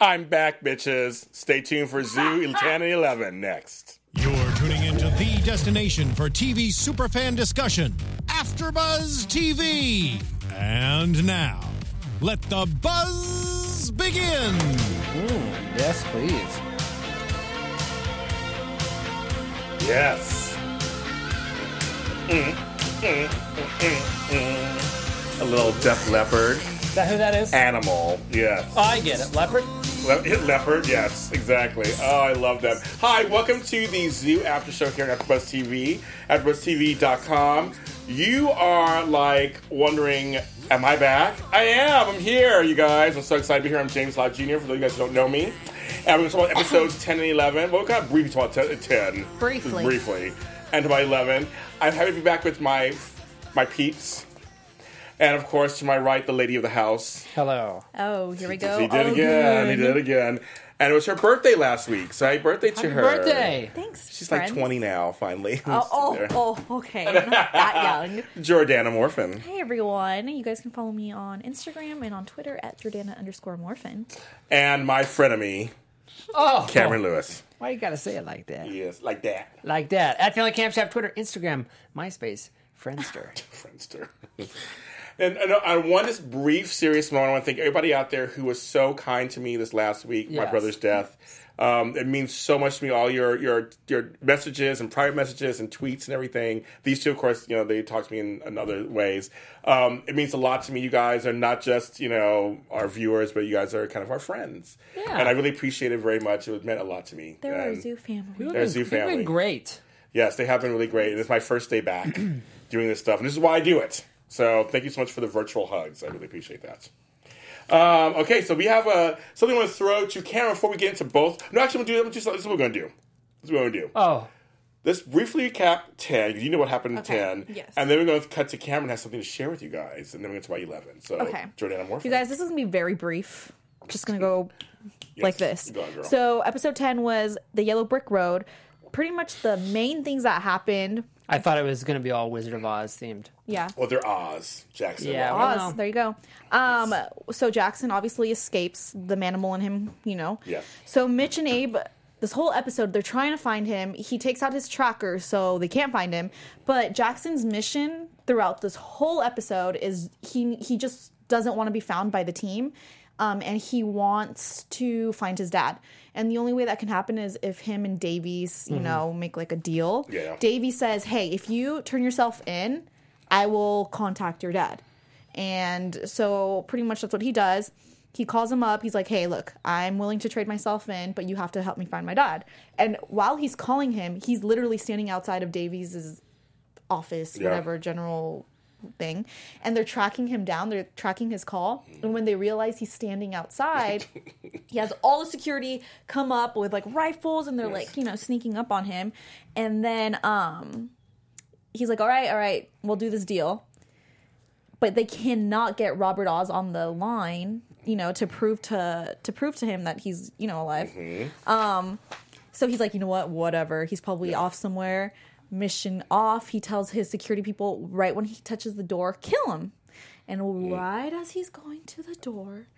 I'm back, bitches. Stay tuned for Zoo 10 and 11 next. You're tuning into the destination for TV superfan discussion, AfterBuzz TV. And now, let the buzz begin. Yes, please. Yes. Mm, mm, mm, mm. A little Def Leppard Is that who that is? animal. Yes. Oh, I get it. Leopard? Le- leopard, yes, exactly. Oh, I love them. Hi, welcome to the Zoo After Show here on AfterBuzz TV, AfterBuzzTV.com. You are like wondering, am I back? I am. I'm here, you guys. I'm so excited to be here. I'm James Lott Jr. For those of you guys who don't know me, and we're going to talk about episodes 10 and 11. Well, we're going to briefly talk about 10. Briefly. briefly, and about 11. I'm happy to be back with my my peeps, and of course, to my right, the lady of the house. Hello. Oh, here we go. He did Oh, again. He did again. And it was her birthday last week. So happy birthday to Happy her. birthday. Thanks. She's friends. like 20 now, finally. Oh, oh, oh, okay. I'm not that young. Jordana Morphin. Hey everyone. You guys can follow me on Instagram and on Twitter at Jordana underscore Morphin. And my frenemy, Oh, Cameron Lewis. Why you gotta say it like that? Yes, like that. Like that. At Family Camps have Twitter, Instagram, MySpace, Friendster. Friendster. And, and on one this brief, serious moment, I want to thank everybody out there who was so kind to me this last week, my brother's death. Um, it means so much to me. All your your your messages and private messages and tweets and everything. These two, of course, you know they talk to me in, in other ways. Um, it means a lot to me. You guys are not just you know our viewers, but you guys are kind of our friends. Yeah. And I really appreciate it very much. It meant a lot to me. They're our zoo family. They're a been- zoo you've family. been great. Yes, they have been really great, and it's my first day back doing this stuff, and this is why I do it. So thank you so much for the virtual hugs. I really appreciate that. Um, okay, so we have uh, something I want to throw to Karen before we get into both. No, actually, I'm gonna do. I'm just, this is what we're going to do. This is what we're going to do. Oh, Let's briefly recap 10, because you know what happened in Okay, 10. yes. And then we're going to cut to Cameron has something to share with you guys, and then we're going to talk about 11. So, Okay. Jordana Morphin. You guys, this is gonna be very brief. Just gonna go Yes, like this. go on, girl. So episode ten was the Yellow Brick Road. Pretty much the main things that happened. I thought it was gonna be all Wizard of Oz themed. Yeah. Well, they're Oz, Jackson. Yeah, Oz. well- There you go. Um, so Jackson obviously escapes the manimal in him, you know. Yeah. So Mitch and Abe, this whole episode, they're trying to find him. He takes out his tracker, so they can't find him. But Jackson's mission throughout this whole episode is he he just doesn't want to be found by the team. Um, and he wants to find his dad. And the only way that can happen is if him and Davies, you know, make like a deal. Yeah. Davies says, "Hey, if you turn yourself in, I will contact your dad." And so pretty much that's what he does. He calls him up. He's like, "Hey, look, I'm willing to trade myself in, but you have to help me find my dad." And while he's calling him, he's literally standing outside of Davies's office, Yeah. whatever general thing, and they're tracking him down. They're tracking his call, and when they realize he's standing outside, he has all the security come up with like rifles, and they're Yes. like, you know, sneaking up on him. And then um, he's like, "All right, all right, we'll do this deal." But they cannot get Robert Oz on the line, you know, to prove to to prove to him that he's you know alive. Um, so he's like, you know what, whatever. He's probably off somewhere. Mission off. He tells his security people right when he touches the door, kill him. And right as he's going to the door,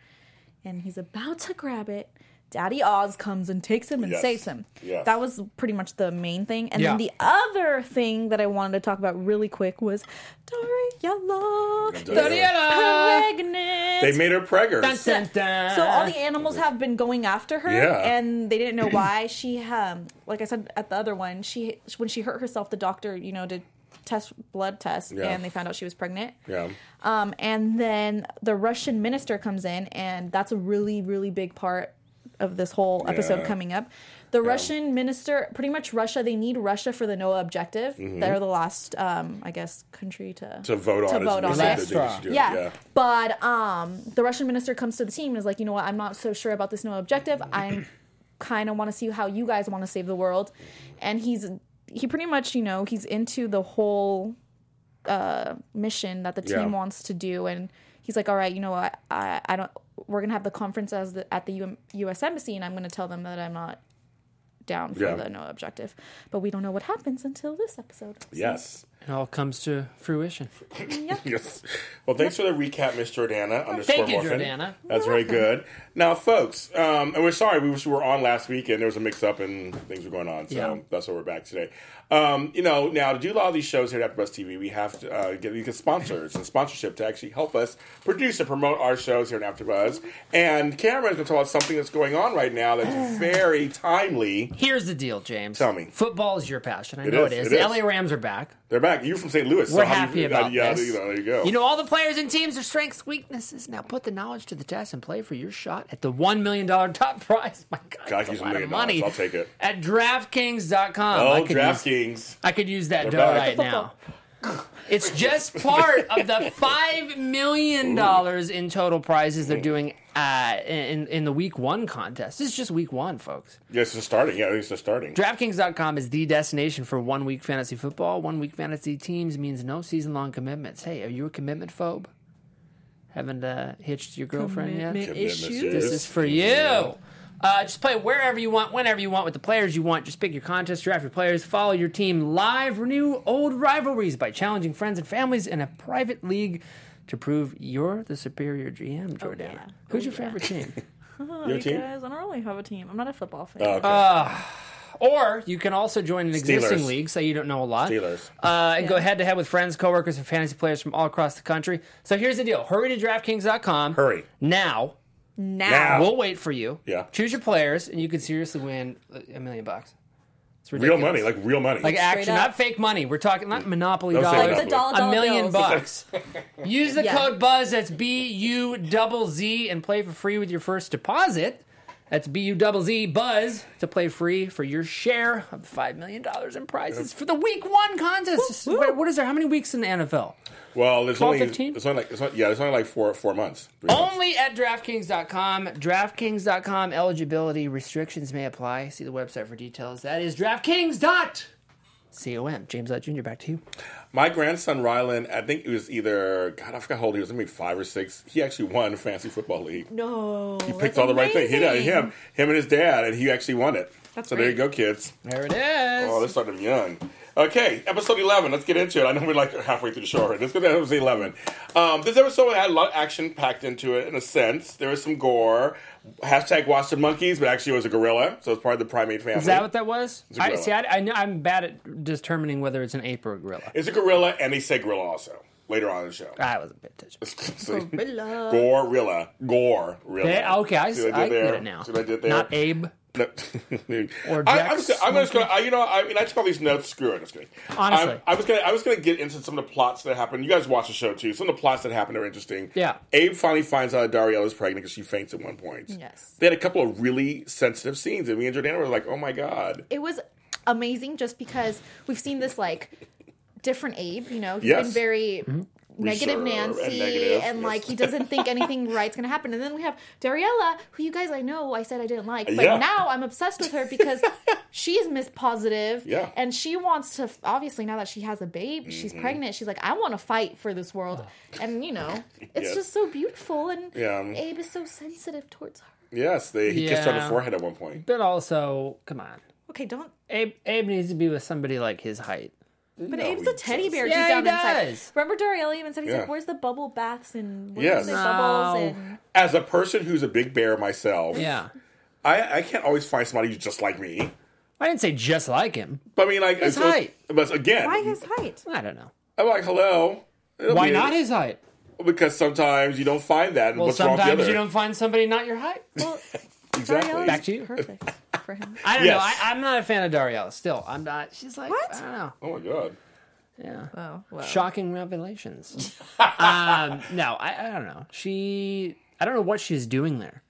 and he's about to grab it, Daddy Oz comes and takes him and Yes. saves him. Yes. That was pretty much the main thing. And Yeah. then the other thing that I wanted to talk about really quick was Dariella. is Dariella! pregnant. They made her preggers. Dun, dun, dun. So all the animals have been going after her, Yeah. and they didn't know why. She, um, like I said at the other one, she when she hurt herself, the doctor, you know, did test blood test, Yeah. and they found out she was pregnant. yeah. Um, and then the Russian minister comes in, and that's a really, really big part of this whole episode Yeah. coming up. The Russian minister, pretty much Russia, they need Russia for the Noah objective. They're the last, um, I guess, country to Mm-hmm. To vote on to it. vote on it. what they should Extra. Yeah. yeah. But um, the Russian minister comes to the team and is like, you know what, I'm not so sure about this Noah objective. I'm kind of want to see how you guys want to save the world. And he's he pretty much, you know, he's into the whole uh, mission that the team Yeah. wants to do. And he's like, all right, you know what, I, I don't. We're gonna have the conference as the, at the U- U.S. embassy, and I'm gonna tell them that I'm not down for Yeah. the Noah objective. But we don't know what happens until this episode. So, Yes. It all comes to fruition. Yes. Well, thanks for the recap, Miss Jordana. Underscore Thank you, Morphin. Jordana. That's very good. Now, folks, um, and we're sorry we was- were on last week and there was a mix up and things were going on. So Yeah. that's why we're back today. Um, you know, now to do a lot of these shows here at AfterBuzz TV, we have to uh, get, we get sponsors and sponsorship to actually help us produce and promote our shows here at AfterBuzz. And Cameron's going to tell us something that's going on right now that's very timely. Here's the deal, James. Tell me. Football is your passion. I It know is, it is. it The is. LA Rams are back. They're back. You're from St. Louis. so We're how do happy you, about yeah, this. You know, there you go. You know all the players and teams, their strengths, weaknesses. Now put the knowledge to the test and play for your shot at the $1 million top prize. My God, God, that's a lot of money. dollars. I'll take it. At DraftKings.com. Oh, I could Use, DraftKings. I could use that dough back. right now. It's just part of the five million dollars in total prizes they're mm. doing uh, in in the week one contest. This is just week one, folks. Yes, it's just starting. Yeah, it's just starting. DraftKings.com is the destination for one week fantasy football. One week fantasy teams means no season long commitments. Hey, are you a commitment phobe? Haven't uh, hitched your girlfriend yet? Commitment Commitments, issues. This is for you. Uh, just play wherever you want, whenever you want, with the players you want. Just pick your contest, draft your players, follow your team live, renew old rivalries by challenging friends and families in a private league to prove you're the superior GM, Jordana. yeah. Who's Oh, your yeah. favorite team? Oh, Your you team? guys, I don't really have a team. I'm not a football fan. Oh, okay. Uh, Or you can also join an existing Steelers. league, say you don't know a lot. Steelers. Uh, and go head to head with friends, coworkers, and fantasy players from all across the country. So here's the deal hurry to DraftKings.com. Hurry. Now. now. Now. We'll wait for you. Yeah. Choose your players, and you can seriously win a million bucks. It's real money, like real money. Like action, up. not fake money. We're talking not monopoly Don't say dollars. Monopoly. The dollar, A dollar million bills. bucks. Use the Yeah. code BUZZ. That's B U double Z and play for free with your first deposit. That's B U double Z Buzz to play free for your share of five million dollars in prizes for the week one contest. Wait, what is there? How many weeks in the NFL? well, there's 12, only 15? it's only like it's not, yeah, it's only like four four months. Three months. Only at DraftKings.com. DraftKings.com eligibility restrictions may apply. See the website for details. That is DraftKings.com. James Lott Jr., back to you. My grandson Rylan, I think it was either God, I forgot how old he was. Maybe five or six. He actually won Fancy football league. No. He picked all the right things. He did him, him and his dad, and he actually won it. That's so there you go, kids. There it is. Oh, let's start them young. Okay, episode 11. Let's get into it. I know we're like halfway through the show already. Let's go to episode 11. Um, this episode had a lot of action packed into it in a sense. There was some gore. Hashtag watch the monkeys, but actually it was a gorilla, so it's part of the primate family. Is that what that was? a I, gorilla. see, I, I know, I'm bad at determining whether it's an ape or a gorilla. It's a gorilla, and they say gorilla also later on in the show. I was a bit touchy. So- Gorilla. Gorilla. Gorilla. Yeah, okay, I, See what I did there? get it now. See what I did there? Not Abe. No. Or I, I'm, just, gonna- I'm just gonna, I, you know, I mean, I took all these notes. Screw it. I'm just kidding. Honestly. I'm- I was gonna, I was gonna get into some of the plots that happened. You guys watch the show too. Some of the plots that happened are interesting. Yeah. Abe finally finds out Dariella's pregnant because she faints at one point. Yes. They had a couple of really sensitive scenes, and me and Jordana were like, "Oh my god." It was amazing just because we've seen this like different Abe, you know, he's Yes. been very mm-hmm. Negative Reserved and Nancy negative, and yes. like he doesn't think anything right's gonna happen. And then we have Dariella, who you guys I know I said I didn't like, but Yeah. now I'm obsessed with her because she's Miss Positive. Yeah. And she wants to obviously now that she has a babe, Mm-hmm. she's pregnant, she's like, I wanna fight for this world. And you know, it's Yes. just so beautiful and Yeah. Abe is so sensitive towards her. Yes, they he kissed her on the forehead at one point. But also, come on. Okay, don't Abe, Abe needs to be with somebody like his height. But No, Abe's a teddy bear Yeah, deep he down inside. does. Remember Dariella even said he's Yeah. like, "Where's the bubble baths and where's Yes. the No. bubbles?" And As a person who's a big bear myself, Yeah. I, I can't always find somebody who's just like me. I didn't say just like him. But I mean, like His it's- height. But again, why his height? I don't know. I'm like, hello. It'll Why be- not his height? Because sometimes you don't find that. And Well, what's wrong with the sometimes other? you don't find somebody not your height. Well, Exactly. Dariella's Back to you. Perfect for him. I don't Yes. know. I, I'm not a fan of Dariella. Still, I'm not. She's like, What? I don't know. Oh my god. Yeah. Oh, well. Shocking revelations. um, no, I, I don't know. She, I don't know what she's doing there.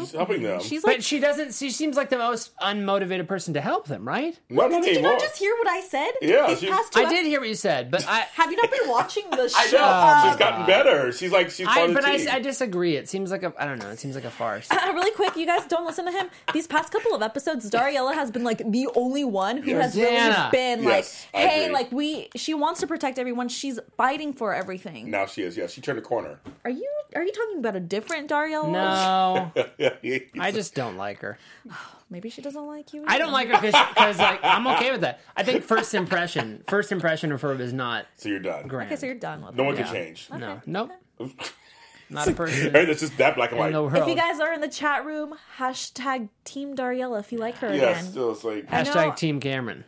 She's, She's helping them. She's like, But she doesn't. She seems like the most unmotivated person to help them, right? Well, not did you anymore. not just hear what I said? Yeah, These she's- past two I did hear what you said, but I. Have you not been watching the I show? know. Uh, she's gotten better. She's like she's part I, of the but team. I, I disagree. It seems like a. I don't know. It seems like a farce. really quick, you guys don't listen to him. These past couple of episodes, Dariella has been like the only one who Yes. has really Dana. been Yes, I like, hey, agree. like we. She wants to protect everyone. She's fighting for everything. now she is. Yeah, she turned a corner. Are you are you talking about a different Dario? No, yeah, he- I just don't like her. Maybe she doesn't like you. I don't like her because like I'm okay with that. I think first impression, first impression of her is not so you're done. grand. Okay, so you're done with No her. one Yeah. can change. No, nope, not a person Right? It's just that black and white. the world. If you guys are in the chat room, hashtag Team Dariella if you like her Yes, again. still it's like Hashtag Team Cameron.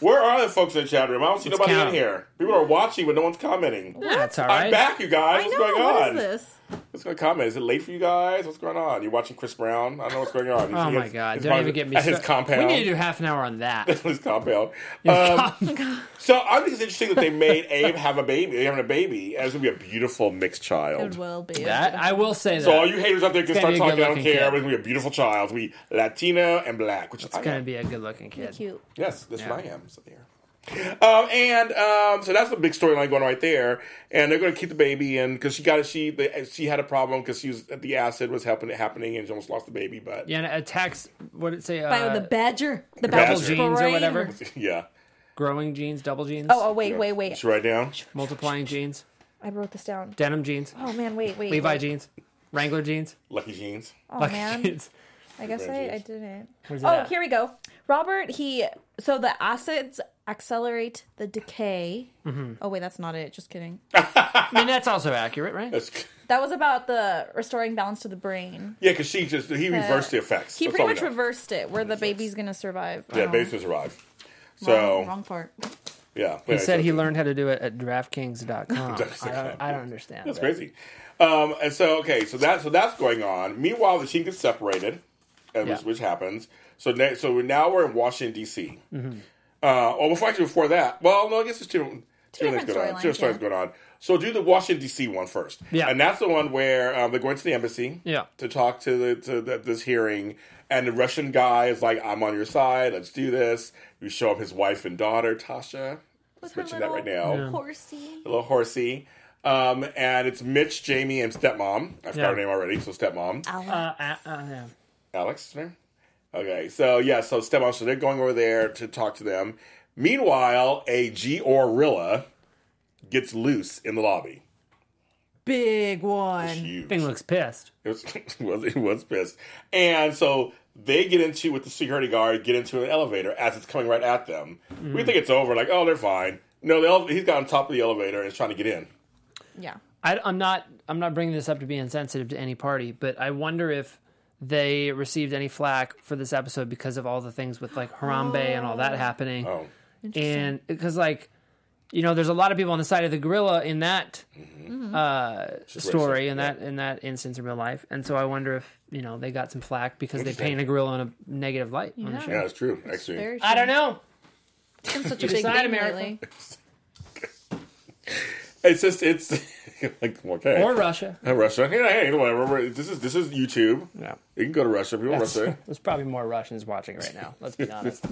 Where are the folks in the chat room? I don't see nobody count in 'em. here. People are watching, but no one's commenting. That's all I'm back, you guys. I What's know. going What on? is this? What's going to comment? Is it late for you guys? What's going on? You're watching Chris Brown? I don't know what's going on. Oh He's- my he's- god! he's Don't even get me at his started. compound. We need to do half an hour on that. his compound. Um, so I think it's interesting that they made Abe have a baby. They're having a baby, and it's gonna be a beautiful mixed child. It will be. that I will say that. So all you haters out there can start gonna be a talking. I don't care. kid. It's gonna be a beautiful child. It's gonna be Latino and black, which is it's gonna be a good-looking kid. cute. Yes, that's Yeah. What I am. So there. Um, and um, so that's the big storyline going on right there. And they're going to keep the baby in because she got it. She the, she had a problem because she was the acid was helping happening and she almost lost the baby. But Yeah, and it attacks. What did it say? By Uh, the badger. The Double badger genes or whatever. yeah, growing genes, double genes, Oh, oh, wait, wait, wait. just write down. multiplying genes, I wrote this down. denim jeans, Oh man, wait, wait. Levi wait. jeans, Wrangler jeans, Lucky jeans. Oh Lucky man, jeans. I guess I, Red I didn't. Where's Oh, at? here we go. Robert, he so the acids accelerate the decay. Mm-hmm. Oh wait, that's not it. Just kidding. I mean, that's also accurate, right? That's, That was about the restoring balance to the brain. yeah, because she just he reversed the effects. He That's pretty much reversed it, where the baby's gonna survive. Yeah, Oh, baby survive. So wrong part. yeah, He said he learned how to do it at DraftKings.com. I, don't, I don't understand. That's that. crazy. Um, and so okay, so that so that's going on. Meanwhile, the team gets separated, and which, which happens. So na- so we're, now we're in Washington D.C. Mm-hmm. Uh, oh, before actually before that, well, no, I guess there's two two, things different going on. Two storylines, stories yeah. going on. So do the Washington D.C. one first. Yeah. and that's the one where um, they're going to the embassy. Yeah. to talk to the to the, this hearing, and the Russian guy is like, "I'm on your side. Let's do this." We show up his wife and daughter, Tasha. Let's her mention that right little now Horsey. a little horsey. Um, and it's Mitch, Jamie, and stepmom. I forgot Yeah. her name already. So stepmom, Alan. Uh, uh, uh, yeah. Alex. is her name? Okay, so yeah, so stepmom. So they're going over there to talk to them. Meanwhile, a Giorilla gets loose in the lobby. Big one. Huge. Thing looks pissed. It was, it was it was pissed, and so they get into with the security guard get into an elevator as it's coming right at them. We mm. think it's over, like oh they're fine. No, the ele- he's got on top of the elevator and is trying to get in. Yeah. I, I'm not. I'm not bringing this up to be insensitive to any party, but I wonder if they received any flack for this episode because of all the things with like Harambe and all that happening. Oh, and because like you know there's a lot of people on the side of the gorilla in that Mm-hmm. uh, story racist, in that in that instance in real life and so i wonder if you know they got some flack because they Interesting. paint a gorilla in a negative light on the Yeah. show yeah, it's true. Actually, Very i don't know It's such a big decide, thing America. lately. it's just it's like okay. or russia Uh, Russia. Yeah, hey, whatever. This is this is YouTube. yeah You can go to Russia if you want Russia. there's probably more russians watching right now let's be honest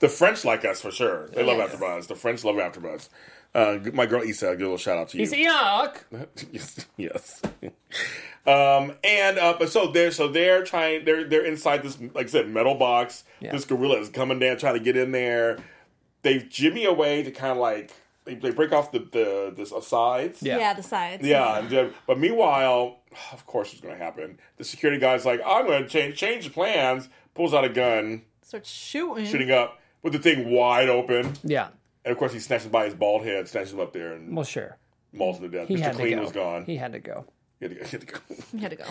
The French like us for sure. They love Yes. AfterBuzz. The French love AfterBuzz. Uh, my girl Issa, give a little shout out to you. yuck yes, yes. um, and uh, but so they're so they're trying. They're they're inside this like I said metal box. Yeah. This gorilla is coming down, trying to get in there. They've jimmy away to kind of like they, they break off the the, the sides. Yeah. Yeah. the sides. Yeah, and, uh, but meanwhile, of course, it's going to happen. The security guy's like, "I'm going to change change the plans." Pulls out a gun, Starts shooting. shooting up with the thing wide open, yeah and of course, he snatches by his bald head, snatches him up there, and well sure mauls him to death. he Mr. Clean to go was gone. he had to go He had to go. He had to go. He had to go.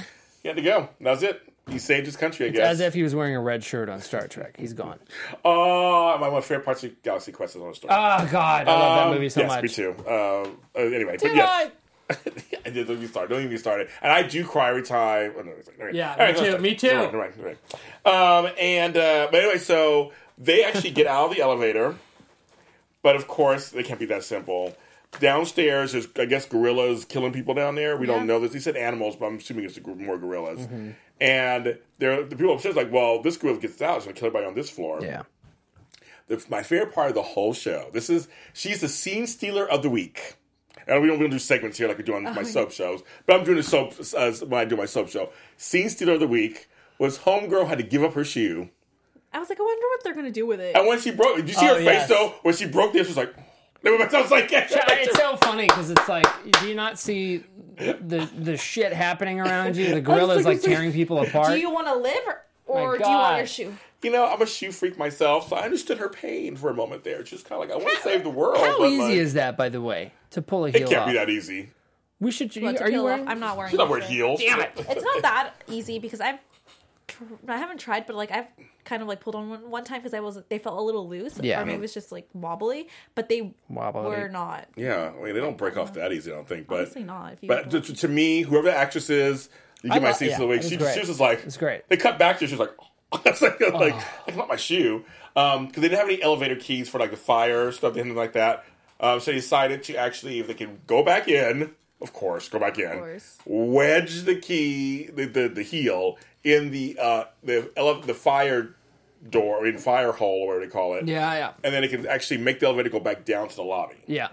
He had to go. That it. He saved his country, I it's guess. as if he was wearing a red shirt on star trek he's gone Oh, my one favorite parts of Galaxy Quest is on the story. oh god i love that Um, movie so yes, much me too. Uh, uh, anyway, but Did yes. I? I did. Don't even start. Don't even get started. And I do cry every time. Oh, no, it's like- okay. Yeah, All me let's too, start. me too. All right, all right, all right. Um, and uh, but anyway, so they actually get out of the elevator, but of course they can't be that simple. Downstairs, there's I guess gorillas killing people down there. We don't know this. He said animals, but I'm assuming it's a gr- more gorillas. And there, the people upstairs like, well, this gorilla gets out, she's gonna kill everybody on this floor. yeah The, my favorite part of the whole show. This is she's the scene stealer of the week. And we don't, we don't do segments here like we do on my soap shows, but I'm doing a soap uh, when I do my soap show. Scene stealer of the week was homegirl had to give up her shoe, I was like, I wonder what they're gonna do with it. and when she broke, did you see Oh, her yes. face though? When she broke this, she was like, I was like, It's so funny because it's like, do you not see the the shit happening around you? The gorilla's like tearing people apart. Do you want to live or, or do you want your shoe? you know, I'm a shoe freak myself, so I understood her pain for a moment there. It's just kind of like, I want to save the world. How but easy like, is that, by the way, to pull a heel? It can't off? be that easy. We should. What, to are you peel off? wearing? I'm not wearing. She's not wearing heels. Damn it. It's not that easy because I've I haven't tried, but like I've kind of like pulled on one, one time because I was they felt a little loose. Yeah. or maybe it was just like wobbly, but they Wobbly. were not. Yeah, I mean, they don't break off that easy, I don't think. But Honestly, not. If you But to, to me, whoever the actress is, you I get my love- seats yeah, of the week. She, great. she was just like, It's great. They cut back to her. She was like, it's like, like Oh. that's not my shoe. Um, because they didn't have any elevator keys for like the fire stuff, anything like that. Um, so they decided to actually, if they can go back in, of course, go back in, course. wedge the key, the, the, the heel in the uh the ele- the fire door, I mean fire hole, or whatever they call it. Yeah, yeah, And then it can actually make the elevator go back down to the lobby. yeah.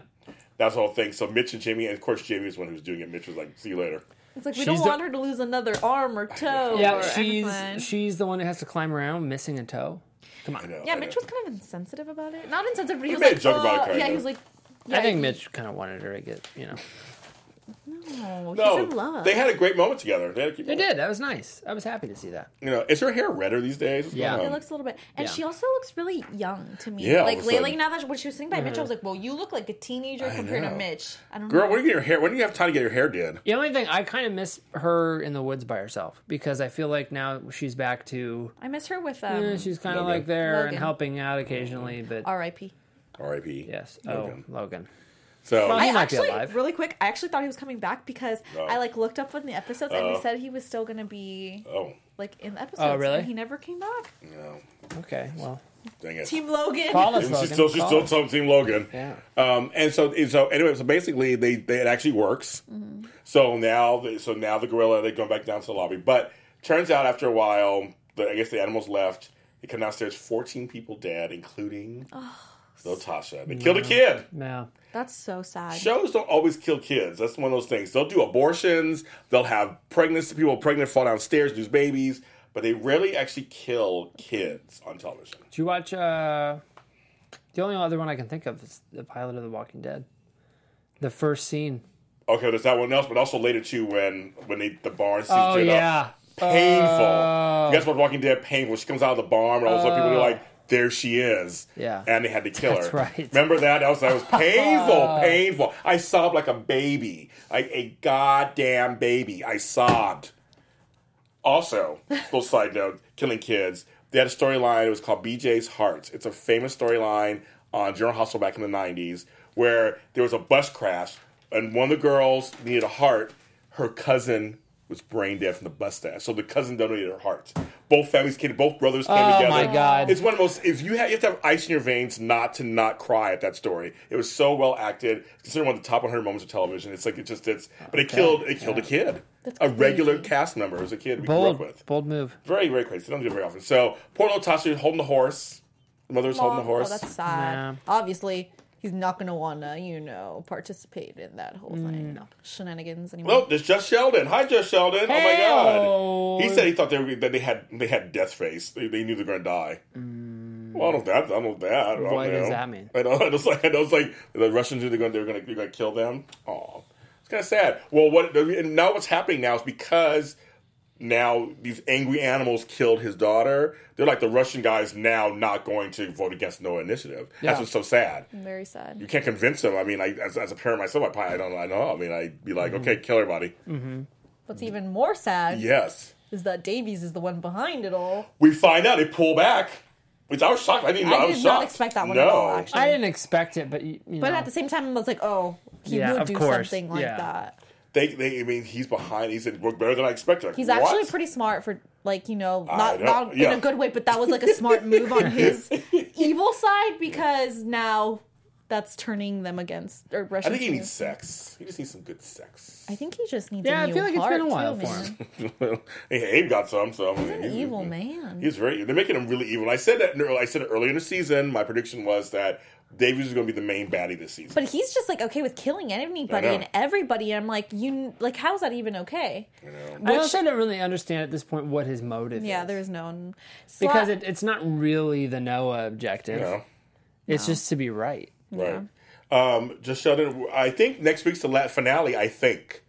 That's the whole thing. So Mitch and Jamie, and of course Jamie was the one who was doing it. Mitch was like, "See you later." It's like we She's don't the- want her to lose another arm or toe. Yeah, or she's anything. she's the one who has to climb around missing a toe. Come on. I know. yeah. I Mitch know. was kind of insensitive about it. Not insensitive, but he, He was made a like, joke about it, oh, kinda. Yeah, he was like, yeah, I think he- Mitch kind of wanted her to get, you know. No, No, he's in love. they had a great moment together. They, had to They did. That was nice. I was happy to see that. You know, is her hair redder these days? What's Yeah. It looks a little bit, and Yeah. she also looks really young to me. Yeah, like of a lately, now that when she was sitting by Mitch, I was like, "Well, you look like a teenager I compared to. Mitch." I don't Girl, know. when do you get your hair? When do you have time to get your hair did? The only thing I kind of miss her in the woods by herself because I feel like now she's back to I miss her with um, eh, she's kind of like there and helping out occasionally, but R.I.P. R.I.P. yes, Logan. oh Logan. So Well, he I might be actually, alive. really quick, I actually thought he was coming back because Oh. I like looked up on the episodes and Oh. he said he was still gonna be oh like in the episodes. Oh, really? And he never came back. no, Okay, well, dang it. Team Logan. call us Logan. she's still she's still us. Team Logan. Yeah. Um, and so and so anyway, so basically they, they it actually works. Mm-hmm. So now they, so now the gorilla they go back down to the lobby, but turns out after a while, the, I guess the animals left. They come downstairs, fourteen people dead, including little Tasha. They killed a kid. Yeah. That's so sad. Shows don't always kill kids. That's one of those things. They'll do abortions. They'll have pregnancy people pregnant fall downstairs, lose babies, but they rarely actually kill kids on television. Did you watch? uh The only other one I can think of is the pilot of The Walking Dead. The first scene. Okay, there's that one else, but also later too when when they the barn sees Oh it up. yeah. painful. Oh. you guys watch Walking Dead? Painful. She comes out of the barn, and all of a sudden people are like, "There she is." Yeah. and they had to kill That's her. right. Remember that? That was that was painful, painful. I sobbed like a baby, like a goddamn baby. I sobbed. Also, little side note: killing kids. They had a storyline. It was called BJ's Hearts. It's a famous storyline on General Hospital back in the '90s, where there was a bus crash, and one of the girls needed a heart. Her cousin was brain dead from the bus crash, so the cousin donated her heart. Both families came, both brothers came Oh, together. my God. It's one of the most. If you have, you have to have ice in your veins not to not cry at that story. It was so well acted. It's considered one of the top 100 moments of television. It's like it just it's. But it killed. It killed a kid. That's a regular cast member. as a kid we grew up Bold, with. bold move. Very very crazy. They don't do it very often. So poor little Tasha holding the horse. The mother's holding the Oh, horse. that's sad. Yeah. Obviously, he's not going to want to, you know, participate in that whole Mm. thing. Shenanigans anymore. Well, there's just Sheldon. Hi, just Sheldon. Oh my God. He said he thought they were that they had they had death face. They, they knew they were going to die. Well, I don't know that. I don't know that. I don't Mm. What know. does that mean? I know. It was like it was like the Russians knew they're going. They were going to. They're going to kill them. Oh, it's kind of sad. Well, what and now what's happening now is because now these angry animals killed his daughter. They're like the Russian guys now not going to vote against no initiative. Yeah. That's what's so sad. Very sad. You can't convince them. I mean, I, as, as a parent myself, I probably I don't I know. I mean, I'd be like, mm-hmm. okay, kill everybody. Mm-hmm. What's even more sad Yes. is that Davies is the one behind it all. We find out they pull back, which I was shocked. I didn't know. I, I was did not shocked. expect that one no. at all, actually. I didn't expect it, but you, you But know. at the same time, I was like, oh, he Yeah, would do course. something like Yeah. that. They, they, I mean, he's behind. He said, "Work better than I expected." Like, He's what? actually pretty smart for, like, you know, not, know, not yeah. in a good way, but that was like a smart move on his evil side because now that's turning them against or I think he needs against- sex. He just needs some good sex. I think he just needs. Yeah, a I new feel like it's heart, been a while too, for man. hey, Abe got some. So I mean, He's an he- evil man. He's very. They're making him really evil. I said that. I said it earlier in the season. My prediction was that Davies is going to be the main baddie this season. But he's just like okay with killing anybody and everybody. And I'm like, you like, how's that even okay? I also don't really understand at this point what his motive is. Yeah, is. there's no because it, it's not really the Noah objective. No. know, It's just to be right. right? Um, just Sheldon. I think next week's the la- finale. I think.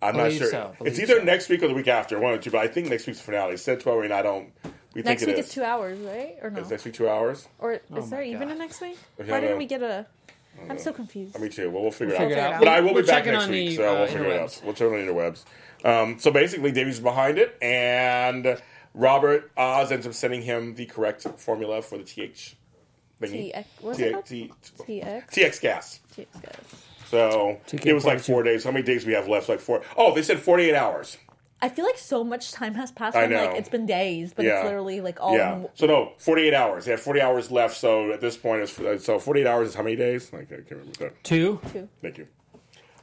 I'm not sure. so, it's either so. next week or the week after, one or two. But I think next week's the finale. It said twelve, and I don't. We Next think week it is two hours, right? Or no? Is next week two hours? Or is Oh there my even God. a next week? Okay, Why I didn't know. we get a? I'm so confused. Me too. Well, we'll figure, figure it it out. out. But I will We're be back checking next on week, the, so uh, we'll figure it interwebs. out. We'll turn on the interwebs. Um, so basically, Davies behind it, and Robert Oz ends up sending him the correct formula for the TH thingy. TX what's it called? T- TX. TX gas. TX guys. So it was like four days. How many days we have left? Like four. Oh, they said forty-eight hours. I feel like so much time has passed. I know. like it's been days, but Yeah. it's literally like all. yeah. So no, forty-eight hours. They have forty hours left. So at this point, it's so forty-eight hours is how many days? Like I can't remember that. Two. Two. Thank you.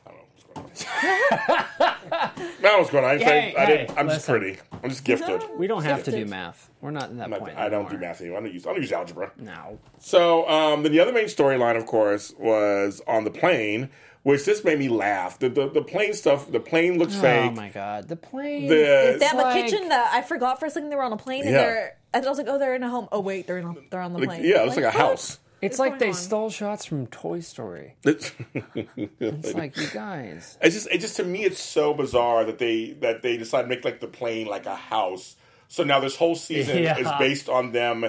I don't know what's going on. I don't know what's going on. I, Hey, I, didn't, hey, I'm just pretty. I'm just gifted. We don't have to do math. We're not in that I'm not- point. I don't do math anymore. I don't use, I don't use algebra. No. So um, then the other main storyline, of course, was on the plane, which this made me laugh. The the, the plane stuff. The plane looks Oh fake. Oh my god, the plane. The- They have like- a kitchen that I forgot for a second they were on a plane and Yeah. they're. And I was like, oh, they're in a home. Oh wait, they're in a, they're on the Like, plane. yeah, it looks like, a house. It's What's like they on? stole shots from Toy Story. It's, It's like you guys. it's just it just to me it's so bizarre that they that they decide to make like the plane like a house. So now this whole season Yeah. is based on them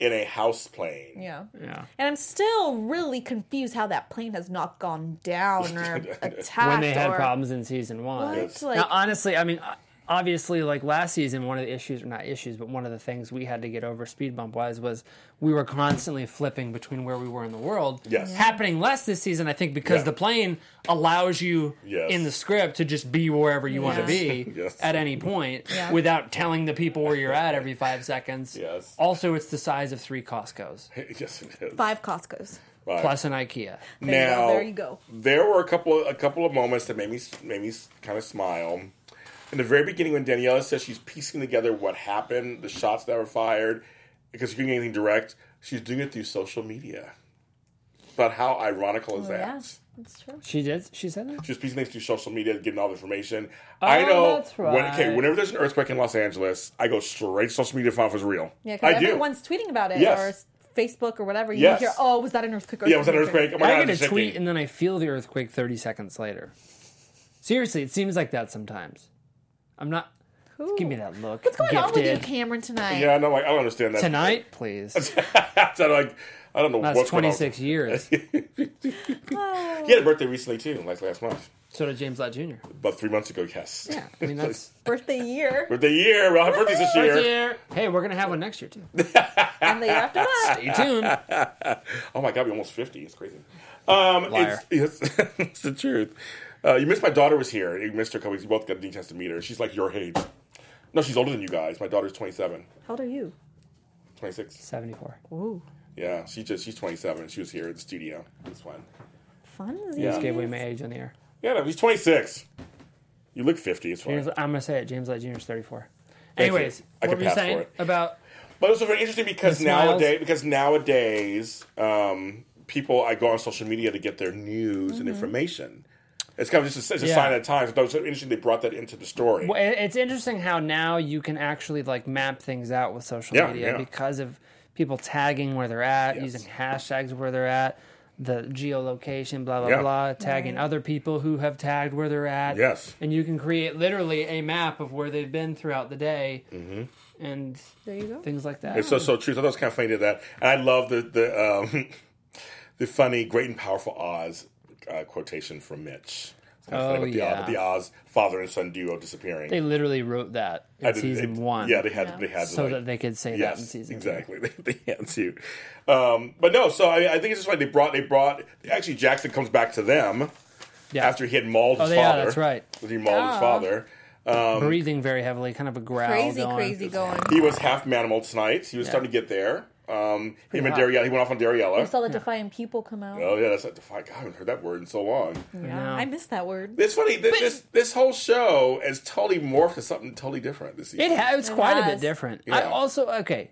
in a house plane. Yeah. Yeah. And I'm still really confused how that plane has not gone down or attacked. When they had or, problems in season one. What? Yes. Like, now, honestly, I mean, obviously, like last season, one of the issues, or not issues, but one of the things we had to get over speed bump wise was we were constantly flipping between where we were in the world. Yes. Yeah. Happening less this season, I think, because Yeah. the plane allows you Yes. in the script to just be wherever you want to be Yes. at any point Yeah. without telling the people where you're at every five seconds. Yes. Also, it's the size of three Costco's yes, it is. five Costco's. Right. plus an IKEA. There now, you go. There you go. there were a couple a couple of moments that made me made me kind of smile. In the very beginning, when Dariella says she's piecing together what happened, the shots that were fired, because she couldn't get anything direct, she's doing it through social media. But how ironical is Oh, that? yeah, that's true. She did. She said that. She was piecing things through social media, getting all the information. Oh, I know. Oh, that's When, okay, whenever there's an earthquake in Los Angeles, I go straight to social media to find if it's real. Yeah, I because do. everyone's tweeting about it Yes. or Facebook or whatever. You Yes. hear, oh, was that an earthquake? Yeah, was that an earthquake? Oh my I god, get it's a tweet shaking. and then I feel the earthquake 30 seconds later. Seriously, it seems like that sometimes. I'm not. Give me that look. What's going on with you, Cameron, tonight? Yeah, no, like I don't understand that. Tonight, please. so, like, I don't know That's what's going on. 26 years. He had a birthday recently too, like last month, So did James Lott Jr. about three months ago. Yes. Yeah, I mean that's. Birthday year. Birthday year. Well, happy birthdays this year. year. Hey, we're gonna have one next year too. and the year after that. Stay tuned. Oh my god, we're almost fifty. It's crazy. Um, Liar. It's, it's, it's the truth. Uh, you missed my daughter was here. You missed her a couple weeks. You both got a chance to meet her. She's like your age. No, she's older than you guys. My daughter's 27, How old are you? 26. 74. Ooh, Yeah, she just she's 27. She was here at the studio. It's fun. fun. Yeah. Gave away my age on the air. Yeah, no, he's 26. You look 50. It's fine. James, I'm gonna say it. James Lott Jr. is 34. Thank you. Anyways, I what can were you pass saying for it. about? But it's also very interesting because The smiles. nowadays, because nowadays, um, people I go on social media to get their news and information. It's kind of just a, it's a Yeah. sign of the times. But it was interesting they brought that into the story. Well, it's interesting how now you can actually like map things out with social Yeah, media yeah. because of people tagging where they're at, Yes. using hashtags where they're at, the geolocation, blah blah Yeah. blah, tagging other people who have tagged where they're at. Yes. and you can create literally a map of where they've been throughout the day, Mm-hmm. and There you go. things like that. It's so so true. So that was kind of funny to that, and I love the the um, the funny, great and powerful Oz uh, quotation from Mitch. Kind of Oh, with the, yeah. Oz, the Oz father and son duo disappearing. they literally wrote that in did- season it- one. Yeah, they had Yeah. they had to, so like, that they could say that in season exactly. They, they had to. Um, but no, so I, I think it's just like they brought they brought actually Jackson comes back to them. Yeah, after he had mauled his Oh, yeah, father. that's right. He mauled his Yeah. father. breathing very heavily, kind of a growl. Crazy, going. crazy going. He was half manimal tonight. He was Yeah. starting to get there. Um, him and hot. Dariella, he went off on I Dariella. saw the defiant people come out. Oh yeah, that's like defy. God, I haven't heard that word in so long. yeah, know. I missed that word. It's funny. This, this this whole show has totally morphed to something totally different this season. It ha- it's It quite a bit has. different. I Yeah. also okay.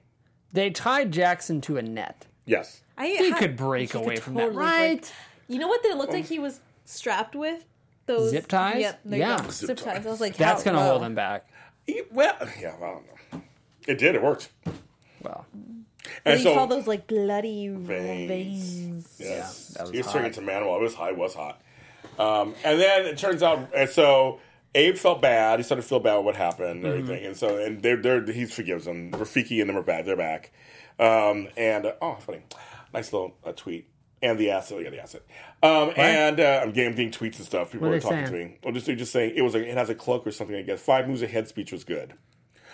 They tied Jackson to a net. yes. I He ha- could break he away could from totally that, break- right? You know what? It looked like he was strapped with those Zip ties? Yep, there you Yeah. go. Zip zip ties. ties. I was like, That's how- going to whoa. hold him back. He- well, yeah. I don't know. It did. It worked. Well, And you so saw those like bloody Veins. veins. Yes. that was he was hot. turning into manimal. It was hot. It was hot. Um, and then it turns out, and so Abe felt bad. He started to feel bad with what happened and Mm-hmm. everything. And so, and they're, they're, he forgives them. Rafiki and them are back. They're back. Um, and, uh, oh, funny. Nice little uh, tweet. And the asset, yeah, the asset. Um, and uh, I'm getting, getting tweets and stuff. People What are are talking saying? to me. Well, just, they're just saying it was a, it has a cloak or something. I guess five moves ahead speech was good.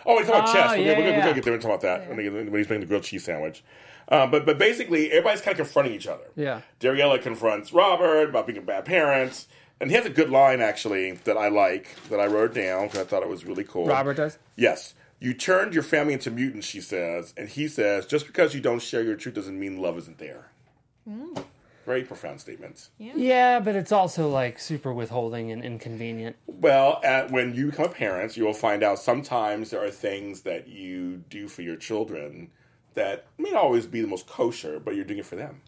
Oh, we talk about Oh, chess. We're, yeah, gonna, we're, gonna, we're gonna get there and talk about that when, get- when he's making the grilled cheese sandwich. Uh, but but basically, everybody's kind of confronting each other. Yeah. Dariella confronts Robert about being a bad parents, and he has a good line actually that I like that I wrote down because I thought it was really cool. Robert does. yes, you turned your family into mutants. She says, and he says, just because you don't share your truth doesn't mean love isn't there. Very profound statements. Yeah, but it's also like super withholding and inconvenient. Well, at, when you become parents, you will find out sometimes there are things that you do for your children that may not always be the most kosher, but you're doing it for them.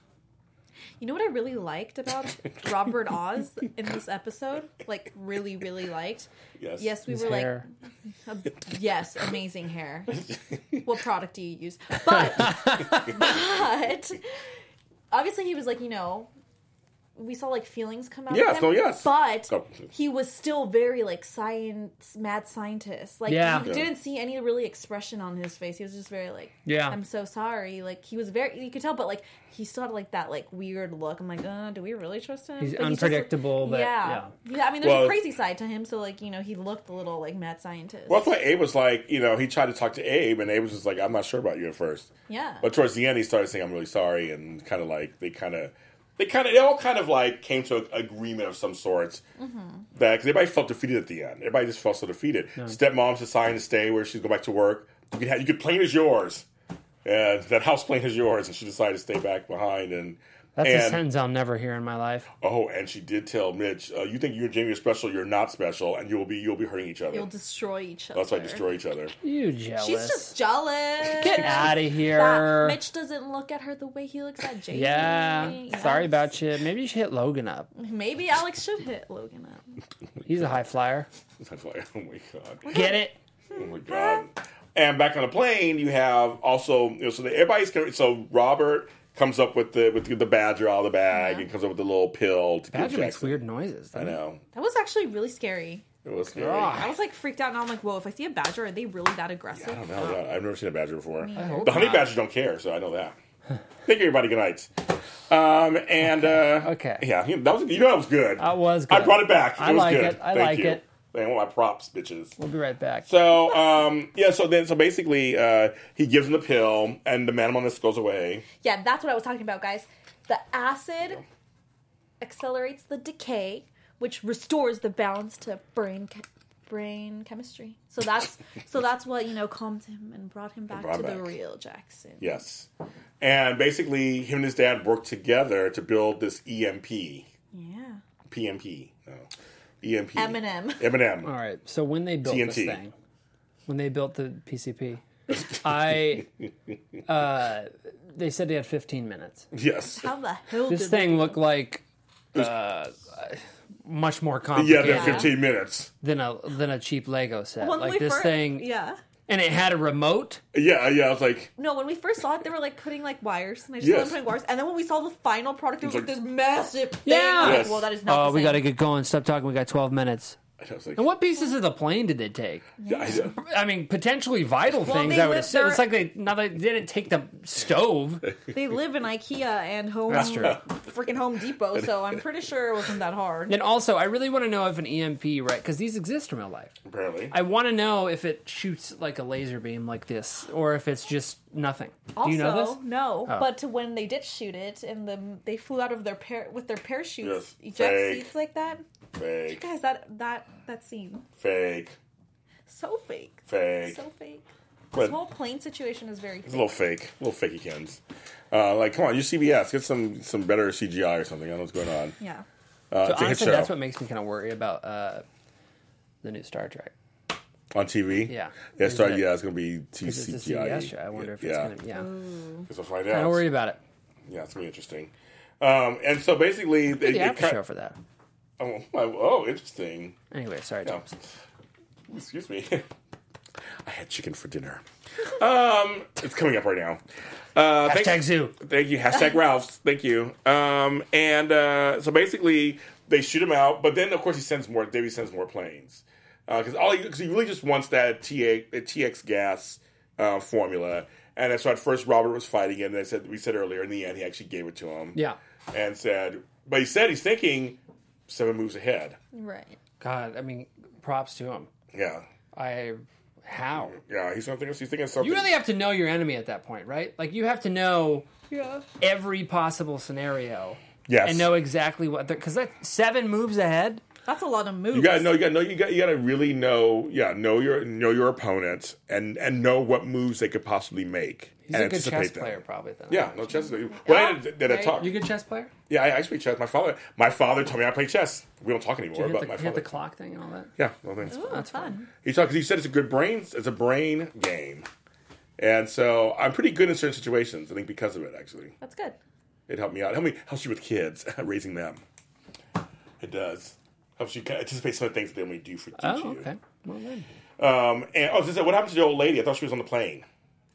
You know what I really liked about Robert Oz in this episode? Like, really, really liked. Yes. Yes, we His were hair. like, yes, amazing hair. what product do you use? But, but obviously he was like, you know, we saw like feelings come out. Yes, of him, no, yes. But Oh. he was still very like science, mad scientist. Like, Yeah. you Yeah. didn't see any really expression on his face. He was just very like, Yeah. I'm so sorry. Like he was very, you could tell, but like he still had like that like weird look. I'm like, uh, do we really trust him? He's But just, like- unpredictable, but yeah. yeah, I mean, there's Well- a crazy side to him. So like, you know, he looked a little like mad scientist. Well, that's why Abe was like, you know, he tried to talk to Abe, and Abe was just like, I'm not sure about you at first. yeah, But towards the end, he started saying, I'm really sorry, and kind of like, they kind of, they kind of, they all kind of like came to an agreement of some sorts. Mm-hmm. That, because everybody felt defeated at the end. Everybody just felt so defeated. Stepmom's deciding to stay where she's go back to work. You could, have, you could plane is yours. And that house plane is yours, and she decided to stay back behind. And That's a sentence I'll never hear in my life. Oh, and she did tell Mitch, uh, "You think you and Jamie are special? You're not special, and you'll be you'll be hurting each other. you'll destroy each other. That's why I destroy each other." You jealous? She's just jealous. Get out of That here. Mitch doesn't look at her the way he looks at Jamie. Yeah. Yes. Sorry about you. Maybe you should hit Logan up. Maybe Alex should hit Logan up. He's a high flyer. That's like, oh my god, Get it? oh my god. And back on the plane, you have also you know, so the, everybody's so Robert comes up with the with the badger out of the bag Yeah. and comes up with the little pill to Badger makes Jackson. weird noises. I know That was actually really scary. it was scary. God. I was like freaked out, and I'm like, "Whoa! If I see a badger, are they really that aggressive? I aggressive?" don't know. yeah, I've never seen a badger before. hope The honey not. badgers don't care, so I know that. Thank you, everybody. Good night. Um, and uh, Okay. yeah, that was you know that was good. That was good. I brought it back. It I was like good. it. I Thank like you. it. I want my props, bitches. We'll be right back. So um, yeah, so then so basically uh, he gives him the pill, and the manimalness goes away. Yeah, that's what I was talking about, guys. The acid accelerates the decay, which restores the balance to brain che- brain chemistry. So that's so that's what you know calmed him and brought him back brought to the real Jackson. Yes, and basically him and his dad worked together to build this EMP, Yeah. PMP, no, EMP, Eminem. Eminem. All right. So when they built this thing, when they built the PCP, I uh, they said they had 15 minutes. Yes, How the hell This did thing they- looked like uh, much more yeah, complicated the fifteen minutes. than a than a cheap Lego set. When like this fir- thing, Yeah. And it had a remote. Yeah, yeah. I was like, No, when we first saw it, they were like putting like wires, and I just Yes. saw them putting wires. And then when we saw the final product, it was It's like, like- this massive thing. Yeah. I'm like, Yes. well, that is not. Oh, the we same. got to get going. Stop talking. We got 12 minutes. I was like, And what pieces of the plane did they take? I, I mean, potentially vital Well, things. they I would lived assume. It's like they now they didn't take the stove. They live in IKEA and Home. That's true. Freaking Home Depot, so I'm pretty sure it wasn't that hard. And also, I really want to know if an EMP, right? Because these exist in real life. apparently. I want to know if it shoots like a laser beam like this, or if it's just nothing. Also, Do you know this? no. Oh. But when they did shoot it, and the they flew out of their par- with their parachutes, Yes. eject Fake. seats like that. Fake, Guys, that that that scene fake, so fake, fake. so fake. But- This whole plane situation is very It's a little fake, little fakey cans. Uh, like, come on, you CBS, get some some better CGI or something. I don't know what's going on. Yeah. Uh, So it's a hit honestly, that's what makes me kind of worry about uh, the new Star Trek. On TV. Yeah. yeah, Is start. it- Yeah, it's gonna be T- Because it's a CGI. CBS show. I wonder if it's yeah. going to. Yeah, Guess we'll find kind out. of worried about it. Yeah, it's gonna be interesting. Um, and so basically, they, The it after cut- show for that. Oh, oh, oh, interesting. Anyway, sorry, Yeah. James. Excuse me. I had chicken for dinner. Um, it's coming up right now. Uh, thank- Hashtag zoo. Thank you. Hashtag Ralph's. Thank you. Um, and uh, so basically, they shoot him out, but then of course he sends more. Davey sends more planes because all because he really just wants that TA, uh, TX gas uh, formula. And so at first Robert was fighting it, and they said we said earlier in the end he actually gave it to him. Yeah. And said, but he said he's thinking seven moves ahead. Right. God, I mean, props to him. Yeah. I how Yeah. He's thinking. He's thinking something. you really have to know your enemy at that point, right? Like you have to know Yeah. every possible scenario yes. and know exactly what because that seven moves ahead. That's a lot of moves. You gotta know. You gotta know. You got. You gotta really know. Yeah, know your know your opponent and and know what moves they could possibly make. He's and a good anticipate chess them. player, probably. Then. Yeah, no chess. Well, I did, did I talk? You good chess player? Yeah, I, I play chess. My father, my father told me I play chess. We don't talk anymore, You but hit, my the, hit father. the clock thing and all that. yeah, well, thanks. Ooh, that's fun. He talked because he said it's a good brain. It's a brain game, and so I'm pretty good in certain situations. I think because of it, actually, That's good. it helped me out. Help me helps you with kids raising them. It does. Helps you kind anticipate some of the things they only do for teach Oh, okay. Well then. Um, and oh, so what happened to the old lady? I thought she was on the plane.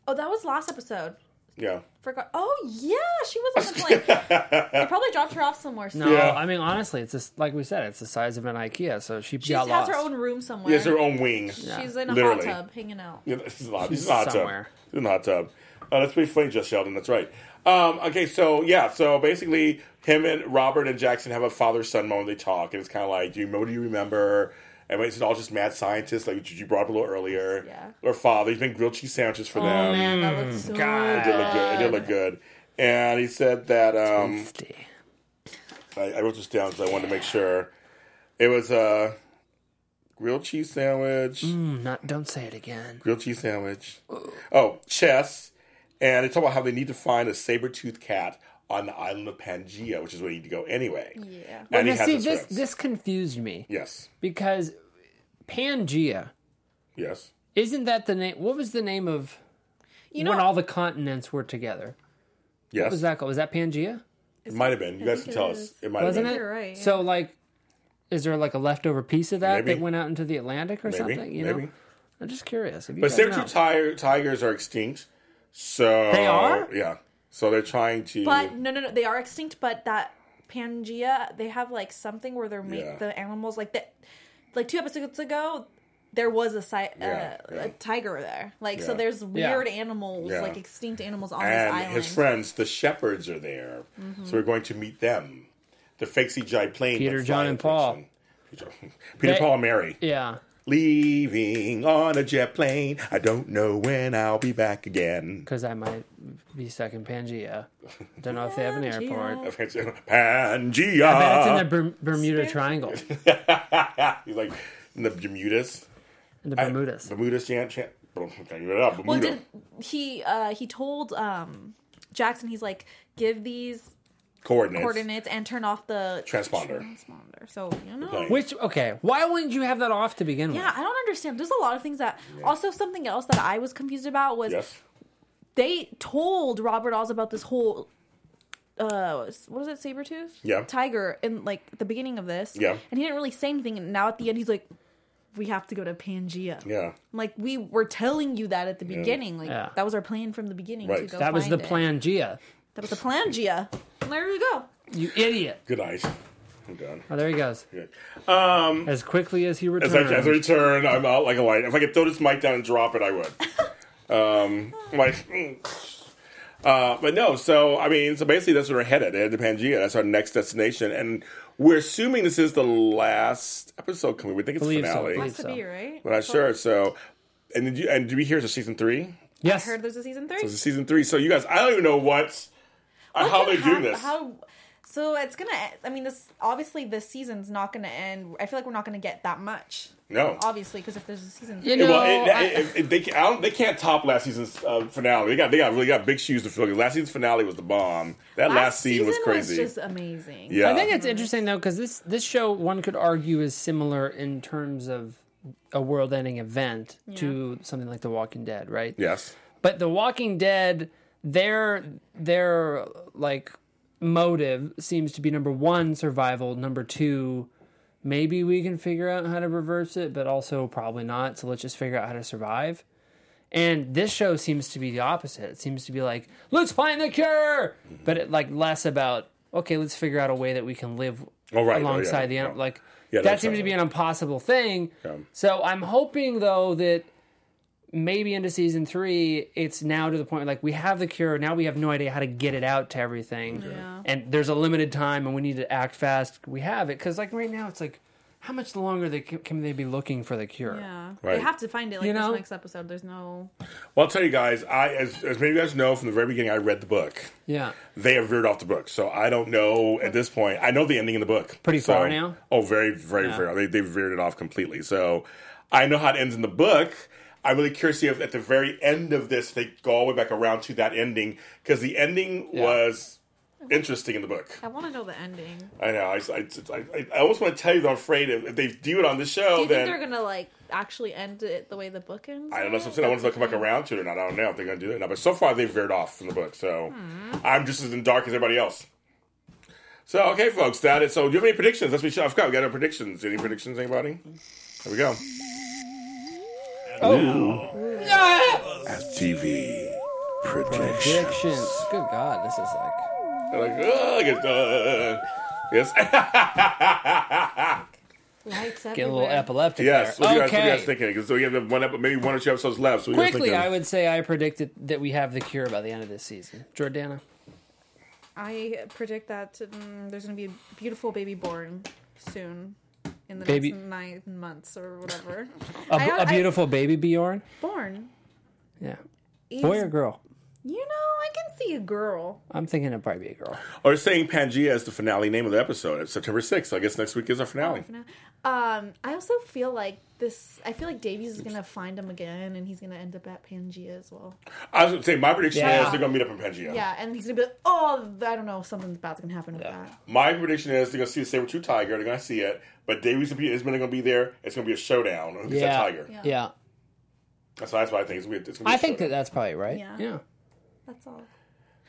Oh, that was last episode. Yeah. Forgot. Oh yeah, she was on the plane. they probably dropped her off somewhere. No, Yeah. I mean honestly, it's just like we said, it's the size of an IKEA, so she She got has lost. her own room somewhere. He has her own wing. She's in a Literally. hot tub hanging out. Yeah, this is a hot, this She's is a hot somewhere. tub. This is a hot tub. Oh, that's pretty funny, Just Sheldon. That's right. Um, okay, so yeah, so basically, him and Robert and Jackson have a father son moment. They talk, and it's kind of like, do you remember? Do you remember? And it's all just mad scientists, like you brought up a little earlier. Yeah. Or father, he's been grilled cheese sandwiches for Oh, them. Man, that looks so God. It did look good. It did look good. And he said that um, I, I wrote this down because I wanted to make sure it was a grilled cheese sandwich. Mm, not, don't say it again. grilled cheese sandwich. Oh, chess. And it's about how they need to find a saber-toothed cat on the island of Pangea, which is where you need to go anyway. Yeah. And Now, he has see, his this friends. this confused me Yes. because Pangea Yes. isn't that the name? What was the name of You know, when all the continents were together? Yes. What was that called? Was that Pangea? It might have been. You guys can tell us. It might have Wasn't been. it? You're right, yeah. So like, is there like a leftover piece of that Maybe. that went out into the Atlantic or Maybe. something? You Maybe. know, I'm just curious. If you But guys saber-toothed know. tigers are extinct. So They are? Yeah. So they're trying to. but no, no, no. They are extinct. But that Pangea, they have like something where they're make Yeah. the animals like that. Like two episodes ago, there was a, si- Yeah, uh, yeah. a tiger there. Like so, Yeah. there's Yeah. weird animals, Yeah. like extinct animals on this and island. his friends, the shepherds, are there. So we're going to meet them. The fake CGI plane. Peter, John, and Paul. person. Peter, Peter They- Paul, and Mary. Yeah. Leaving on a jet plane. I don't know when I'll be back again. because I might be stuck in Pangea. Don't know if they have an airport. Pangea. I bet it's in the Berm- Bermuda Triangle, He's like in the Bermudas. in the Bermudas. Bermudas, Chan, Chan. Can't give it up. well, did he? Uh, he told um, Jackson, he's like, give these coordinates. coordinates and turn off the Transponder. transponder. So you know. Plane. Which okay, why wouldn't you have that off to begin with? Yeah, I don't understand. There's a lot of things that. Also, something else that I was confused about was Yes. they told Robert Oz about this whole. Uh, what is it, Sabretooth? Yeah. Tiger in like the beginning of this. Yeah. And he didn't really say anything. And now at the end, he's like, we have to go to Pangea. Yeah. I'm like, we were telling you that at the beginning. Like, Yeah. that was our plan from the beginning Right. to go that was the find it. plan, Gia. That was the plan, Gia. And there you go. You idiot. Good night. I'm done. Oh, there he goes. Good. Um, As quickly as he as returned. I, as I return, I'm out like a light. If I could throw this mic down and drop it, I would. um, like, mm. uh, but no. So I mean, so basically, that's where we're headed. Headed to Pangea. That's our next destination, and we're assuming this is the last episode coming. We think it's the Believe so, finale. believe Has to so. be, right? We're not sure. So, and did you and did we hear it's a season three? yes. I heard there's a season three. It's a season three. So you guys, I don't even know what's What how they're doing this. How so it's gonna? I mean, this obviously this season's not gonna end. I feel like we're not gonna get that much. no. Obviously, because if there's a season, You know, well, it, I- it, it, they, I don't, they can't top last season's uh, finale. They got they got really got big shoes to fill. Last season's finale was the bomb. That last, scene was season crazy. just amazing. yeah, I think it's interesting though because this this show one could argue is similar in terms of a world-ending event to something like The Walking Dead, right? yes, But The Walking Dead, their their like motive seems to be number one survival, number two maybe we can figure out how to reverse it, but also probably not. So let's just figure out how to survive. And this show seems to be the opposite. It seems to be like, let's find the cure, but it, like less about okay, let's figure out a way that we can live Oh, right. Oh, yeah. alongside the animal. Like Yeah, that seems right. to be an impossible thing. Yeah. So I'm hoping though that maybe into season three, it's now to the point like we have the cure. Now we have no idea how to get it out to everything, Yeah. and there's a limited time, and we need to act fast. We have it because like right now, it's like how much longer they can, can they be looking for the cure? Yeah, Right. they have to find it like You know? this next episode. There's no. Well, I'll tell you guys, I as, as many of you guys know from the very beginning, I read the book. Yeah. They have veered off the book, so I don't know at this point. I know the ending in the book. Pretty So- far now? Oh, very, very, Yeah. very. They they veered it off completely. So I know how it ends in the book. I'm really curious to see if at the very end of this they go all the way back around to that ending because the ending Yeah. was interesting in the book. I want to know the ending. I know. I, I, I, I almost want to tell you, but I'm afraid if, if they do it on the show, Do you then think they're gonna like actually end it the way the book ends? I don't know. So I'm saying I wonder if they'll come back around to it or not. I don't know if they're going to do that now. But so far, they've veered off from the book. So hmm. I'm just as in dark as everybody else. So, okay, folks, that is. So, do you have any predictions? Let's be sure. I forgot. We got our predictions. Any predictions, anybody? There we go. Oh, TV predictions. predictions. Good God, this is like. They're like, oh, I guess, uh, yes. Lights Getting a little epileptic yes. there. What do you guys, what do you okay. guys thinking? Because we have one, ep- maybe one or two episodes left. So what do you guys Quickly. I would say I predicted that we have the cure by the end of this season. Jordana. I predict that mm, there's gonna be a beautiful baby born soon. In the Baby- next nine months or whatever. A, I- a I- beautiful baby Bjorn? born. Yeah. He's- Boy or girl? You know, I can see a girl. I'm thinking it'd probably be a girl. Or saying Pangea is the finale name of the episode. It's September 6th. So I guess next week is our finale. Um, I also feel like this. I feel like Davies is gonna find him again, and he's gonna end up at Pangea as well. I was going to say, my prediction Yeah. is they're going to meet up in Pangea. Yeah, and he's gonna be like, "Oh, I don't know, something bad's gonna happen with that." My prediction is they're going to see the saber-tooth tiger. They're going to see it, but Davies is going to be there. It's going to be a showdown. Who gets that tiger? Yeah. Yeah. That's, that's what I think. It's going to be, it's gonna be I a think that showdown. that's probably right. Yeah. Yeah. That's all.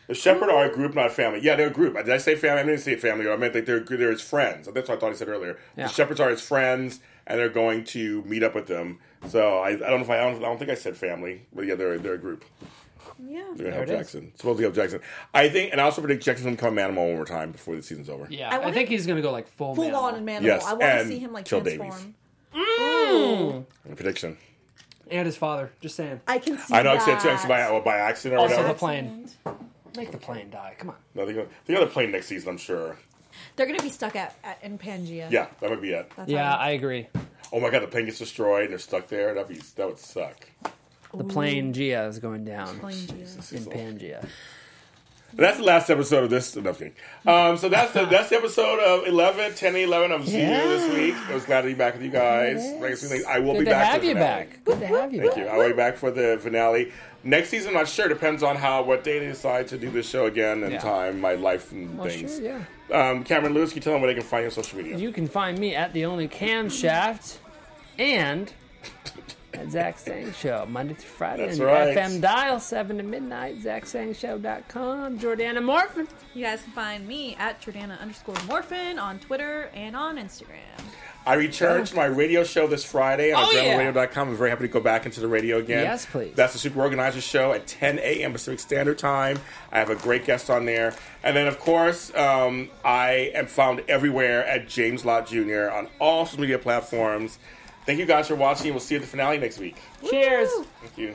the shepherd are a group, not a family. Yeah, they're a group. Did I say family? I didn't say family. I meant that they're they're his friends. That's what I thought he said earlier. Yeah. The shepherds are his friends, and they're going to meet up with them. So I, I don't know if I, I don't, I don't think I said family, but yeah, they're they're a group. Yeah. They're going to There help it is. Jackson. Supposedly help Jackson. I think, and I also predict Jackson's going to become Manimal one more time before the season's over. Yeah. I I, wanna- think he's going to go like full, Full man. on in Manimal. Yes, I want to and see him like kill transform. Mm. Prediction. And his father. Just saying. I can see. I know I that. said two accident by, by accident or Also whatever. the plane. Make the plane die. Come on. No, they're gonna, they're gonna play next season, I'm sure. They're gonna be stuck at, at in Pangea. Yeah, that would be it. That's Yeah, how- I agree. Oh my god, the plane gets destroyed and they're stuck there. That'd be that would suck. The plane Gia is going down Pangea. in Pangea. That's the last episode of this. No, I'm. Um, so that's the that's the episode of 11, 10, 11 of Zero Yeah. this week. I was glad to be back with you guys. Like I will Good be to back. have for the you finale. back. Good to have you Thank back. you. I will be back for the finale. Next season, I'm not sure. Depends on how what day they decide to do this show again and Yeah. time, my life and Well, things. sure, yeah. Um, Cameron Lewis, can you tell them where they can find you on social media? You can find me at the only camshaft and at Zach Sang Show, Monday through Friday That's on your right. FM dial, 7 to midnight, ZachSangShow.com. Jordana Morphin. You guys can find me at Jordana underscore Morphin on Twitter and on Instagram. I returned to my radio show this Friday on Oh, yeah. adrenalineradio.com. I'm very happy to go back into the radio again. Yes, please. That's the Super Organizer Show at 10 a.m. Pacific Standard Time. I have a great guest on there. And then, of course, um, I am found everywhere at James Lott Jr. on all social media platforms. Thank you guys for watching. We'll see you at the finale next week. Cheers. Thank you.